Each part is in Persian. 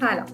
سلام.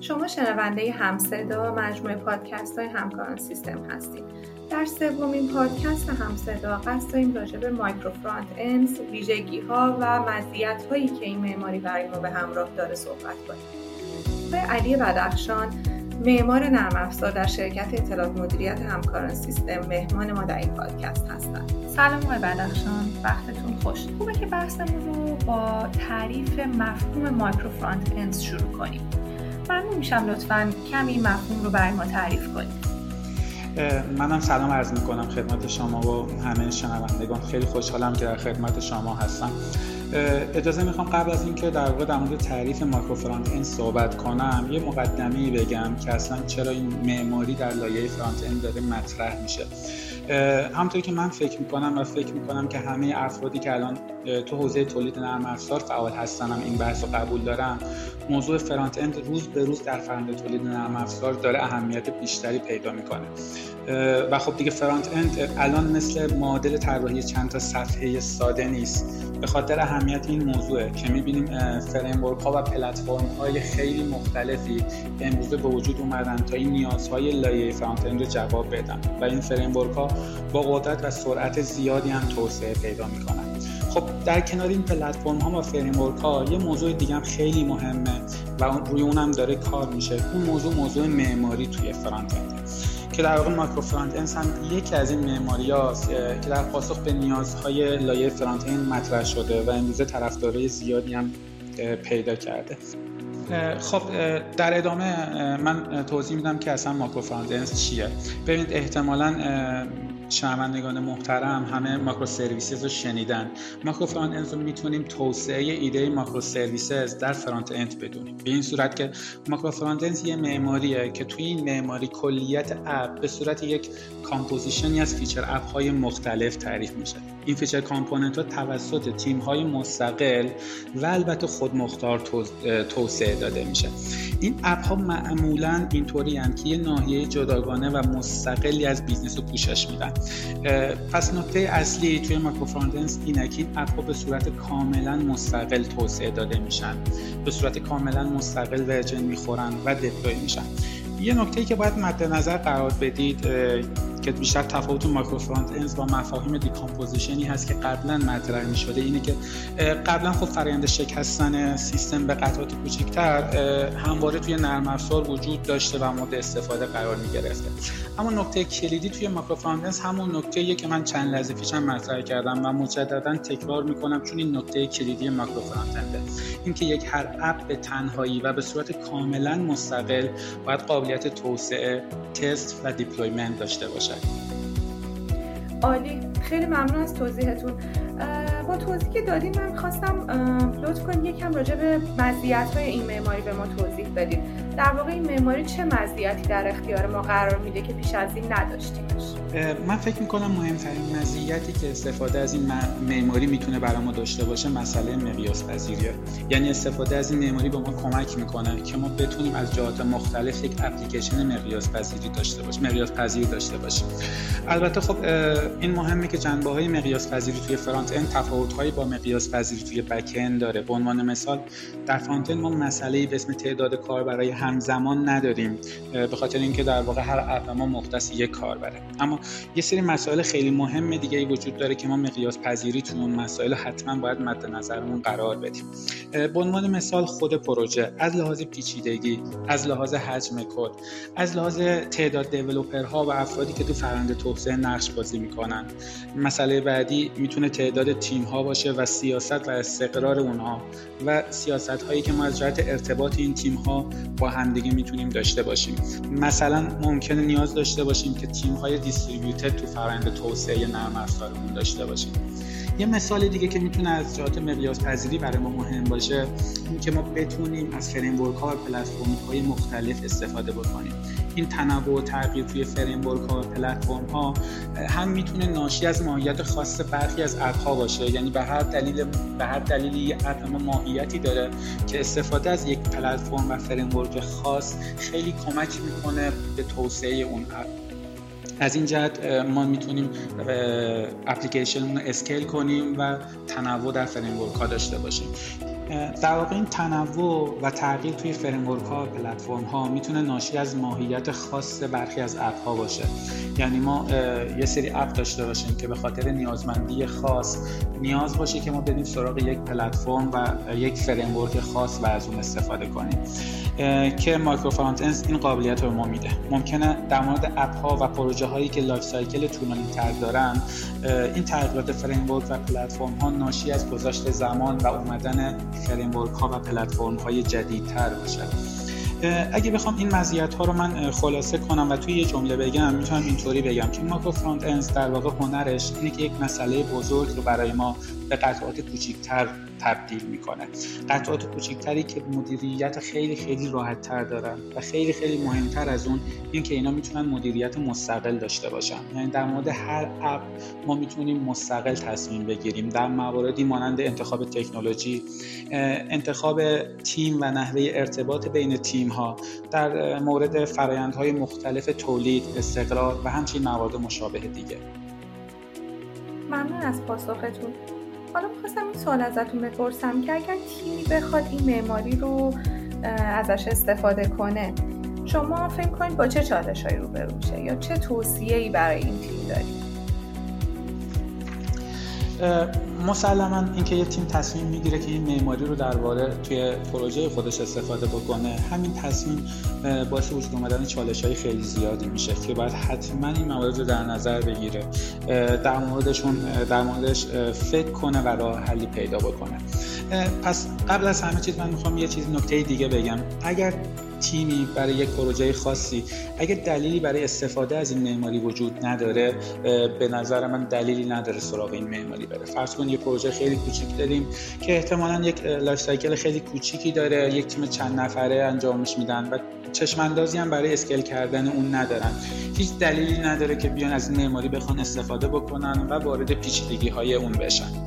شما شنونده همصدا مجموعه پادکست های همکاران سیستم هستید. در سومین پادکست همصدا قصد داریم راجع به micro frontends ویژگی ها و مزیت هایی که این معماری برای ما به همراه داره صحبت کنیم. آقای علی بدخشان معمار نرم افزار در شرکت اطلاعات مدیریت همکاران سیستم مهمان ما در این پادکست هستند. سلام آقای بدخشان وقتتون خوش. خوبه که بحثمون رو با تعریف مفهوم micro frontends شروع کنیم. ممنون میشم لطفا کمی مفهوم رو برای ما تعریف کنید. منم سلام عرض می‌کنم خدمت شما و همه شنوندگان. خیلی خوشحالم که در خدمت شما هستم. اجازه می‌خوام قبل از اینکه در واقع در مورد تعریف ماکرو فرانت اند صحبت کنم یه مقدمه بگم که اصلا چرا این معماری در لایه فرانت اند داره مطرح میشه. همونطوری که من فکر می‌کنم و فکر می‌کنم که همه افرادی که الان تو حوزه تولید نرم افزار فعال هستن این بحث رو قبول دارم موضوع frontend روز به روز در فرآیند تولید نرم افزار داره اهمیت بیشتری پیدا می‌کنه. و خب دیگه frontend الان مثل معادل طراحی چند تا صفحه ساده نیست. به خاطر اهمیت این موضوعه که می‌بینیم framework ها و پلتفرم های خیلی مختلفی امروزه به وجود اومدن تا این نیازهای لایه frontend رو جواب بدن و این framework ها با قدرت و سرعت زیادی هم توسعه پیدا می‌کنن. خب در کنار این پلتفرم ها و framework ها یه موضوع دیگه هم خیلی مهمه و روی اونم داره کار میشه. اون موضوع موضوع معماری توی frontend. که در واقع micro frontend هم یکی از این معماری که در پاسخ به نیازهای لایه frontend مطرح شده و امروزه طرفدارای زیادی هم پیدا کرده. خب در ادامه من توضیح میدم که اصلا micro front چیه. ببینید احتمالا شنوندگان محترم همه microservices رو شنیدن. micro frontend می‌تونیم توسعه ایده microservices در frontend بدونیم. به این صورت که micro frontend یه معماریه که توی این معماری کلیت app به صورت یک composition ی از feature app های مختلف تعریف میشه. این feature component ها توسط تیم های مستقل و البته خودمختار توسعه داده میشه. این app ها معمولا اینطوری هم که یه ناحیه جداگانه و مستقلی از business رو پوشش میدن. پس نکته اصلی توی ماکرو اینه که این app ها به صورت کاملا مستقل توسعه داده میشن. به صورت کاملا مستقل version می‌خورن و deploy میشن. یه نکته که باید مد نظر قرار بدید که بیشتر تفاوت micro frontend با مفاهیم decomposition ی هست که قبلا مطرح می شده اینه که قبلا خب فرآیند شکستن سیستم به قطعات کوچکتر همواره توی نرم افزار وجود داشته و مورد استفاده قرار می گرفته اما نکته کلیدی توی micro front همون نکته که من چند لحظه پیشم مطرح کردم و مجددا تکرار می‌کنم چون این نکته کلیدی micro frontend ه اینکه یک هر app به تنهایی و به صورت کاملا مستقل باید قابلیت توسعه تست و deployment داشته باشه عالی. خیلی ممنون از توضیحتون. با توضیحی که دادیم من خواستم لطف کنید یکم راجع به مزیت های این معماری به ما توضیح بدید در واقع این معماری چه مزیتی در اختیار ما قرار میده که پیش از این نداشتیمش من فکر می‌کنم مهمترین مزیتی که استفاده از این معماری می‌تونه برای ما داشته باشه مسئله مقیاس پذیریه. یعنی استفاده از این معماری به ما کمک می‌کنه که ما بتونیم از جهات مختلف یک اپلیکیشن مقیاس پذیری داشته باشیم مقیاس پذیری داشته باشیم. البته خب این مهمه که جنبه های مقیاس پذیری توی فرانت اند تفاوت هایی با مقیاس پذیری توی بک داره. به عنوان مثال در فرانت اند ما مسئله به اسم تعداد کار برای همزمان نداریم به خاطر اینکه در واقع هر اپ ما مختص یک کاربره. اما یه سری مسائل خیلی مهم دیگه ای وجود داره که ما مقیاس پذیری تو اون مسائل حتما باید مد نظرمون قرار بدیم. به عنوان مثال خود پروژه از لحاظ پیچیدگی از لحاظ حجم کد از لحاظ تعداد دیولپرها و افرادی که تو فرآیند توسعه نقش بازی می‌کنن. مسئله بعدی می‌تونه تعداد تیم ها باشه و سیاست و استقرار اونها و سیاست هایی که ما از جهت ارتباط این تیم ها با همدیگه می‌تونیم داشته باشیم. مثلا ممکنه نیاز داشته باشیم که تیم های دیستریبیوتد تو فرآیند توسعه نرم افزارمون داشته باشیم. یه مثال دیگه که می‌تونه از جهات مقیاس پذیری برای ما مهم باشه این که ما بتونیم از فریم ها و پلتفرم های مختلف استفاده بکنیم. این تنوع و تغییر توی فریم ها و پلتفرم ها هم می‌تونه ناشی از ماهیت خاص برخی از اپ ها باشه. یعنی به هر دلیل به هر دلیلی یه اپ ما ماهیتی داره که استفاده از یک پلتفرم و framework خاص خیلی کمک می‌کنه به توسعه اون اپ. از این جهت ما می‌تونیم اپلیکیشن رو scale کنیم و تنوع در framework ها داشته باشیم. در واقع این تنوع و تغییر توی framework ها پلتفرم ها می‌تونه ناشی از ماهیت خاص برخی از اپ ها باشه. یعنی ما یه سری اپ داشته باشیم که به خاطر نیازمندی خاص نیاز باشه که ما بریم سراغ یک پلتفرم و یک framework خاص و از اون استفاده کنیم. که micro front این قابلیت رو ما میده. ممکنه در مورد اپ ها و پروژه هایی که life cycle طولانی تر دارن این تغییرات framework و پلتفرم ها ناشی از گذشت زمان و اومدن framework ها و پلتفرم های جدیدتر باشه اگه بخوام این مزیت ها رو من خلاصه کنم و توی یه جمله بگم می‌تونم اینطوری بگم. که micro frontend در واقع هنرش اینه که یک مسئله بزرگ رو برای ما به قطعات کوچیکتر تبدیل می‌کنه. قطعات کوچیکتری که مدیریت خیلی خیلی راحت تر دارن و خیلی خیلی مهمتر از اون این که اینا می‌تونن مدیریت مستقل داشته باشن. یعنی در مورد هر اپ ما می‌تونیم مستقل تصمیم بگیریم. در مواردی مانند انتخاب تکنولوژی انتخاب تیم و نحوه ارتباط بین تیم ها در مورد فرایندهای مختلف تولید استقرار و همچنین موارد مشابه دیگه. ممنون از پاسختون. حالا می‌خواستم این سوال ازتون بپرسم که اگر تیمی بخواد این معماری رو ازش استفاده کنه شما فکر کنید با چه چالشهایی روبرو میشه؟ یا چه توصیه‌ای برای این تیم دارید؟ مسلما اینکه یه تیم تصمیم می‌گیره که این معماری رو در واقع توی پروژه خودش استفاده بکنه همین تصمیم باعث وجود اومدن چالش های خیلی زیادی میشه که باید حتما این موارد رو در نظر بگیره. در موردشون در موردش فکر کنه و راه حلی پیدا بکنه. پس قبل از همه چیز من می‌خوام یه چیز نکته دیگه بگم. اگر تیمی برای یک پروژه خاصی. اگر دلیلی برای استفاده از این معماری وجود نداره به نظر من دلیلی نداره سراغ این معماری بره. فرض کن یه پروژه خیلی کوچیک داریم که احتمالا یک life cycle خیلی کوچیکی داره یک تیم چند نفره انجامش میدن و چشم اندازی هم برای scale کردن اون ندارن. هیچ دلیلی نداره که بیان از این معماری بخوان استفاده بکنن و وارد پیچیدگی های اون بشن.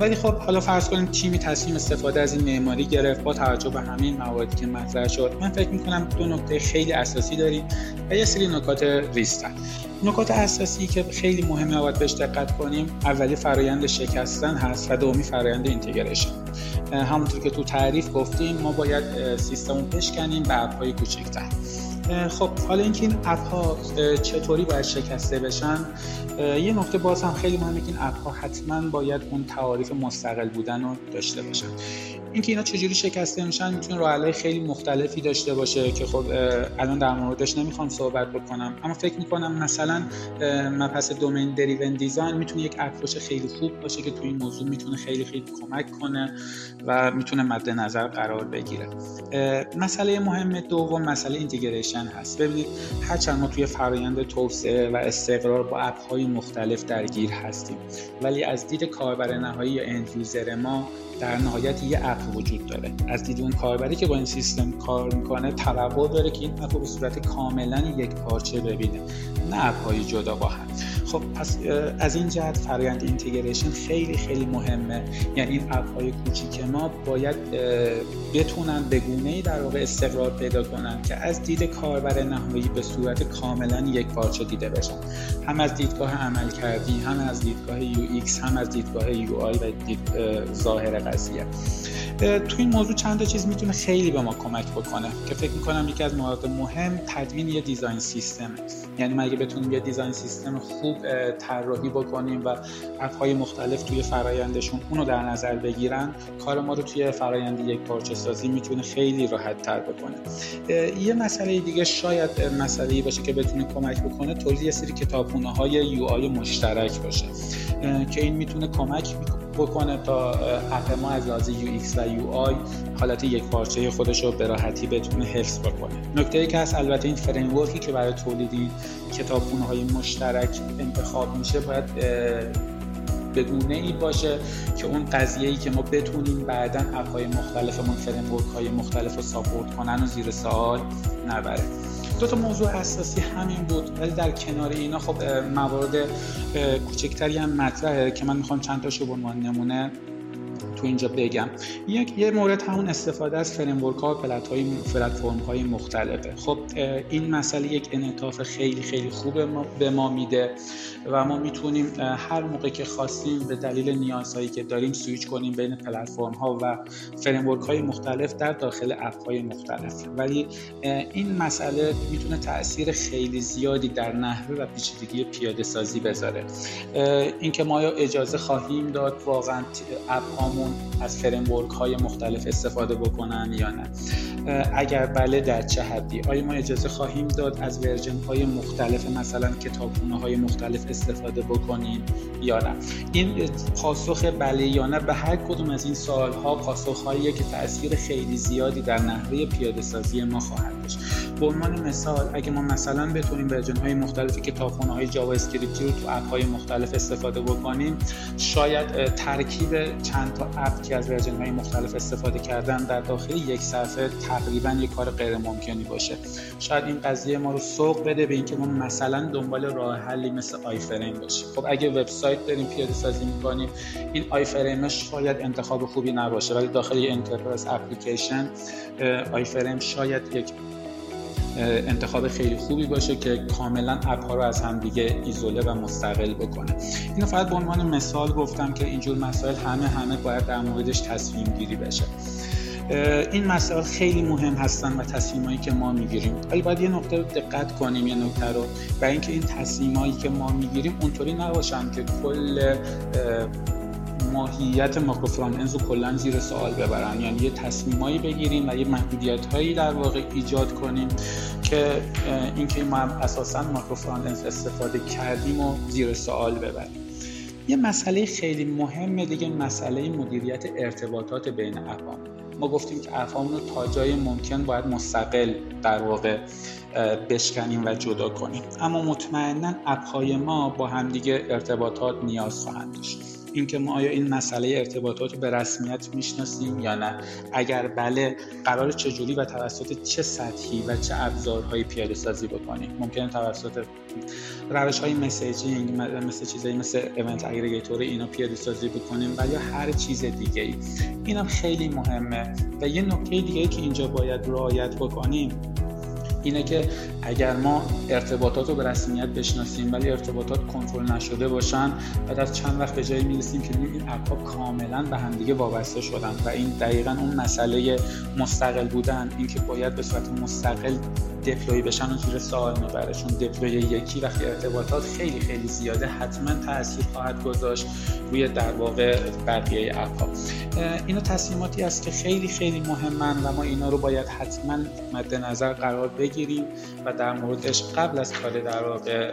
ولی خب حالا فرض کنیم تیمی تصمیم استفاده از این معماری گرفت با توجه به همین مواردی که مطرح شد من فکر می‌کنم دو نکته خیلی اساسی داریم و یه سری نکات ریستن نکات اساسی که خیلی مهمه باید بهش دقت کنیم اولی فرایند شکستن هست و دومی فرایند اینتگریشن. همونطور که تو تعریف گفتیم ما باید سیستم رو بشکنیم به اپهای کوچکتر. خب حالا اینکه این اپ ها چطوری باید شکسته بشن یه نکته باز هم خیلی مهمه که این اپ ها حتما باید اون تعاریف مستقل بودن رو داشته باشن. اینکه اینا چجوری شکسته میشن می‌تونه راه خیلی مختلفی داشته باشه که خب الان در موردش نمی‌خوام صحبت بکنم. اما فکر می‌کنم مثلا مبحث دومین دریون دیزاین می‌تونه یک اپروچ خیلی خوب باشه که تو این موضوع می‌تونه خیلی خیلی کمک کنه و می‌تونه مد نظر قرار بگیره. مسئله مهم دوم مسئله integration هست. ببینید هرچند ما توی فرایند توسعه و استقرار با اپ های مختلف درگیر هستیم ولی از دید کاربر نهایی یا end ما در نهایت یه اپ وجود داره. از دید اون کاربری که با این سیستم کار می‌کنه توقع داره که این اپ به صورت کاملا یک پارچه ببینه. نه اپ های جدا با هم خب پس از این جهت فرایند integration خیلی خیلی مهمه. یعنی این اپ های کوچیک ما باید بتونن به گونه ای در واقع استقرار پیدا کنن که از دید کاربر نهایی به صورت کاملا یک پارچه دیده بشن هم از دیدگاه عمل کردی هم از دیدگاه UX هم از دیدگاه UI و دید ظاهر قضیه. تو این موضوع چند تا چیز می‌تونه خیلی به ما کمک بکنه که فکر می‌کنم یکی از موارد مهم تدوین یه design system یعنی ما اگه بتونیم یه design system خوب طراحی بکنیم و های مختلف توی فرایندشون اونو در نظر بگیرن کار ما رو توی فرایند یک پارچه سازی می‌تونه خیلی راحت تر بکنه یه مسئله دیگه شاید مسئله باشه که بتونه کمک بکنه تولید یه سری کتابخونه های UI مشترک باشه که این می‌تونه کمک بکنه تا اپ ما از لحاظ UX و UI حالت یک پارچه خودش رو به راحتی بتونه حفظ بکنه. نکته ای که هست البته این framework که برای تولید این کتابخونه های مشترک انتخاب میشه باید به گونه ای باشه که اون قضیه ای که ما بتونیم بعدا اپ های مختلفمون framework های مختلف رو support کنن و زیر سوال نبره. دو تا موضوع اساسی همین بود ولی در کنار اینا خب موارد کوچکتری هم مطرحه که من می‌خوام چند تاشو به عنوان نمونه تو اینجا بگم. یک یه مورد همون استفاده از framework ها و پلتفرم های مختلفه. خب این مسئله یک انعطاف خیلی خیلی خوب به ما میده و ما می‌تونیم هر موقع که خواستیم به دلیل نیازهایی که داریم سویچ کنیم بین پلتفرم ها و framework های مختلف در داخل اپ های مختلف. ولی این مسئله می‌تونه تاثیر خیلی زیادی در نحوه و پیچیدگی پیاده سازی بذاره اینکه ما اجازه خواهیم داد واقعا اپ هامون از framework های مختلف استفاده بکنن یا نه. اگر بله در چه حدی؟ آیا ما اجازه خواهیم داد از version های مختلف مثلا کتابخونه های مختلف استفاده بکنیم یا نه؟ این پاسخ بله یا نه به هر کدوم از این سوال ها پاسخ که تاثیر خیلی زیادی در نحوه پیاده سازی ما خواهد داشت. به عنوان مثال اگه ما مثلا بتونیم version های مختلف کتابخونه های JavaScript ی رو تو اپ های مختلف استفاده بکنیم شاید ترکیب چند تا اپ که از version های مختلف استفاده کردن در داخل یک صفحه تقریبا یک کار غیر ممکنی باشه. شاید این قضیه ما رو سوق بده به اینکه ما مثلا دنبال راه حلی مثل iframe باشیم. خب اگه وبسایت داریم پیاده سازی می‌کنیم این iframe شاید انتخاب خوبی نباشه ولی داخل enterprise application iframe شاید یک انتخاب خیلی خوبی باشه که کاملا اپ ها رو از هم دیگه ایزوله و مستقل بکنه. اینو فقط به عنوان مثال گفتم که اینجور مسائل همه همه باید در موردش تصمیم گیری بشه. این مسائل خیلی مهم هستن و تصمیمایی که ما می‌گیریم. ولی باید یه نقطه رو دقت کنیم یه نکته رو. و اینکه این تصمیمایی که ما می‌گیریم اونطوری نباشن که کل ماهیت ماکروفرانت اند رو کلا زیر سوال ببرن. یعنی یه تصمیمایی بگیریم و یه محدودیت هایی در واقع ایجاد کنیم که اینکه ما اساسا ماکروفرانت استفاده کردیم و زیر سوال ببریم. یه مسئله خیلی مهمه دیگه مسئله مدیریت ارتباطات بین اپام ما گفتیم که اپامون رو تا جای ممکن باید مستقل در واقع بشکنیم و جدا کنیم. اما مطمئنا اپ ما با همدیگه ارتباطات نیاز خواهند داشت. اینکه ما آیا این مسئله ارتباطات به رسمیت می‌شناسیم یا نه. اگر بله قرار چجوری و توسط چه سطحی و چه ابزارهایی پیاده سازی بکنیم؟ ممکنه توسط روش های messaging مثل چیزایی مثل event aggregator اینا پیاده سازی بکنیم و یا هر چیز دیگه ای اینم خیلی مهمه و یه نکته دیگه ای که اینجا باید رعایت بکنیم اینه که اگر ما ارتباطات رو به رسمیت بشناسیم ولی ارتباطات کنترل نشده باشن بعد از چند وقت به جایی می‌رسیم که این اپ کاملا به همدیگه وابسته شدن و این دقیقا اون مسئله مستقل بودن اینکه باید به صورت مستقل دپلوی بشن و زیر سوال می‌بره. چون دپلوی یکی وقتی ارتباطات خیلی خیلی زیاده حتما تاثیر خواهد گذاشت روی در واقع بقیه اپ ها اینا تصمیماتی است که خیلی خیلی مهمن و ما اینا رو باید حتما مد نظر قرار بگیریم و در موردش قبل از کار در واقع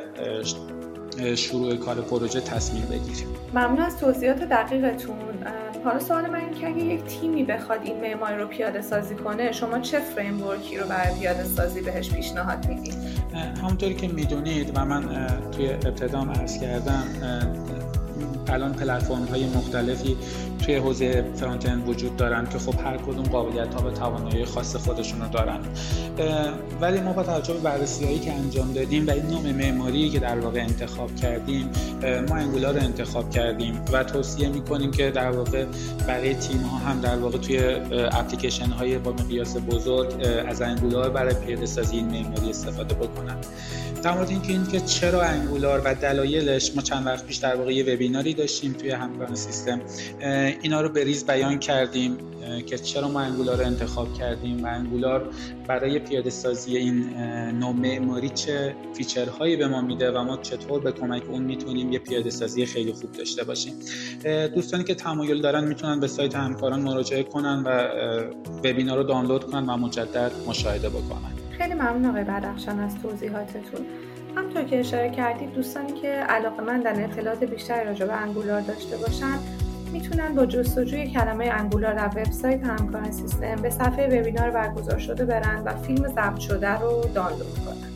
شروع کار پروژه تصمیم بگیریم. ممنون از توضیحات دقیقتون. حالا سوال من این که اگه یک تیمی بخواد این معماری رو پیاده سازی کنه شما چه فریم رو برای پیاده سازی بهش پیشنهاد می‌دید همونطوری که می‌دونید و من توی ابتدام عرض کردم الان پلتفرم های مختلفی توی حوزه فرانت وجود دارن که خب هر کدوم قابلیت ها و توانایی خاص خودشون رو دارن ولی ما با توجه به بررسی هایی که انجام دادیم و این نوع معماری که در واقع انتخاب کردیم ما انگولار رو انتخاب کردیم و توصیه می‌کنیم که در واقع برای تیم ها هم در واقع توی اپلیکیشن های با مقیاس بزرگ از انگولار برای پیاده سازی این معماری استفاده بکنن. در مورد اینکه اینکه چرا انگولار و دلایلش ما چند وقت پیش در واقع یه وبیناری داشتیم توی همکاران سیستم. اینا رو به ریز بیان کردیم که چرا ما انگولار رو انتخاب کردیم و انگولار برای پیاده سازی این نوع معماری چه فیچرهایی به ما میده و ما چطور به کمک اون می‌تونیم یه پیاده سازی خیلی خوب داشته باشیم. دوستانی که تمایل دارن می‌تونن به سایت همکاران مراجعه کنن و وبینار رو دانلود کنن و مجدد مشاهده بکنن. خیلی ممنون آقای بدخشان از توضیحاتتون. همطور که اشاره کردید دوستانی که علاقه من در اطلاعات بیشتری راجع به انگولار داشته باشن می‌تونن با جستجوی کلمه انگولار در وبسایت همکاران سیستم به صفحه وبینار برگزار شده برن و فیلم ضبط شده رو دانلود کنن.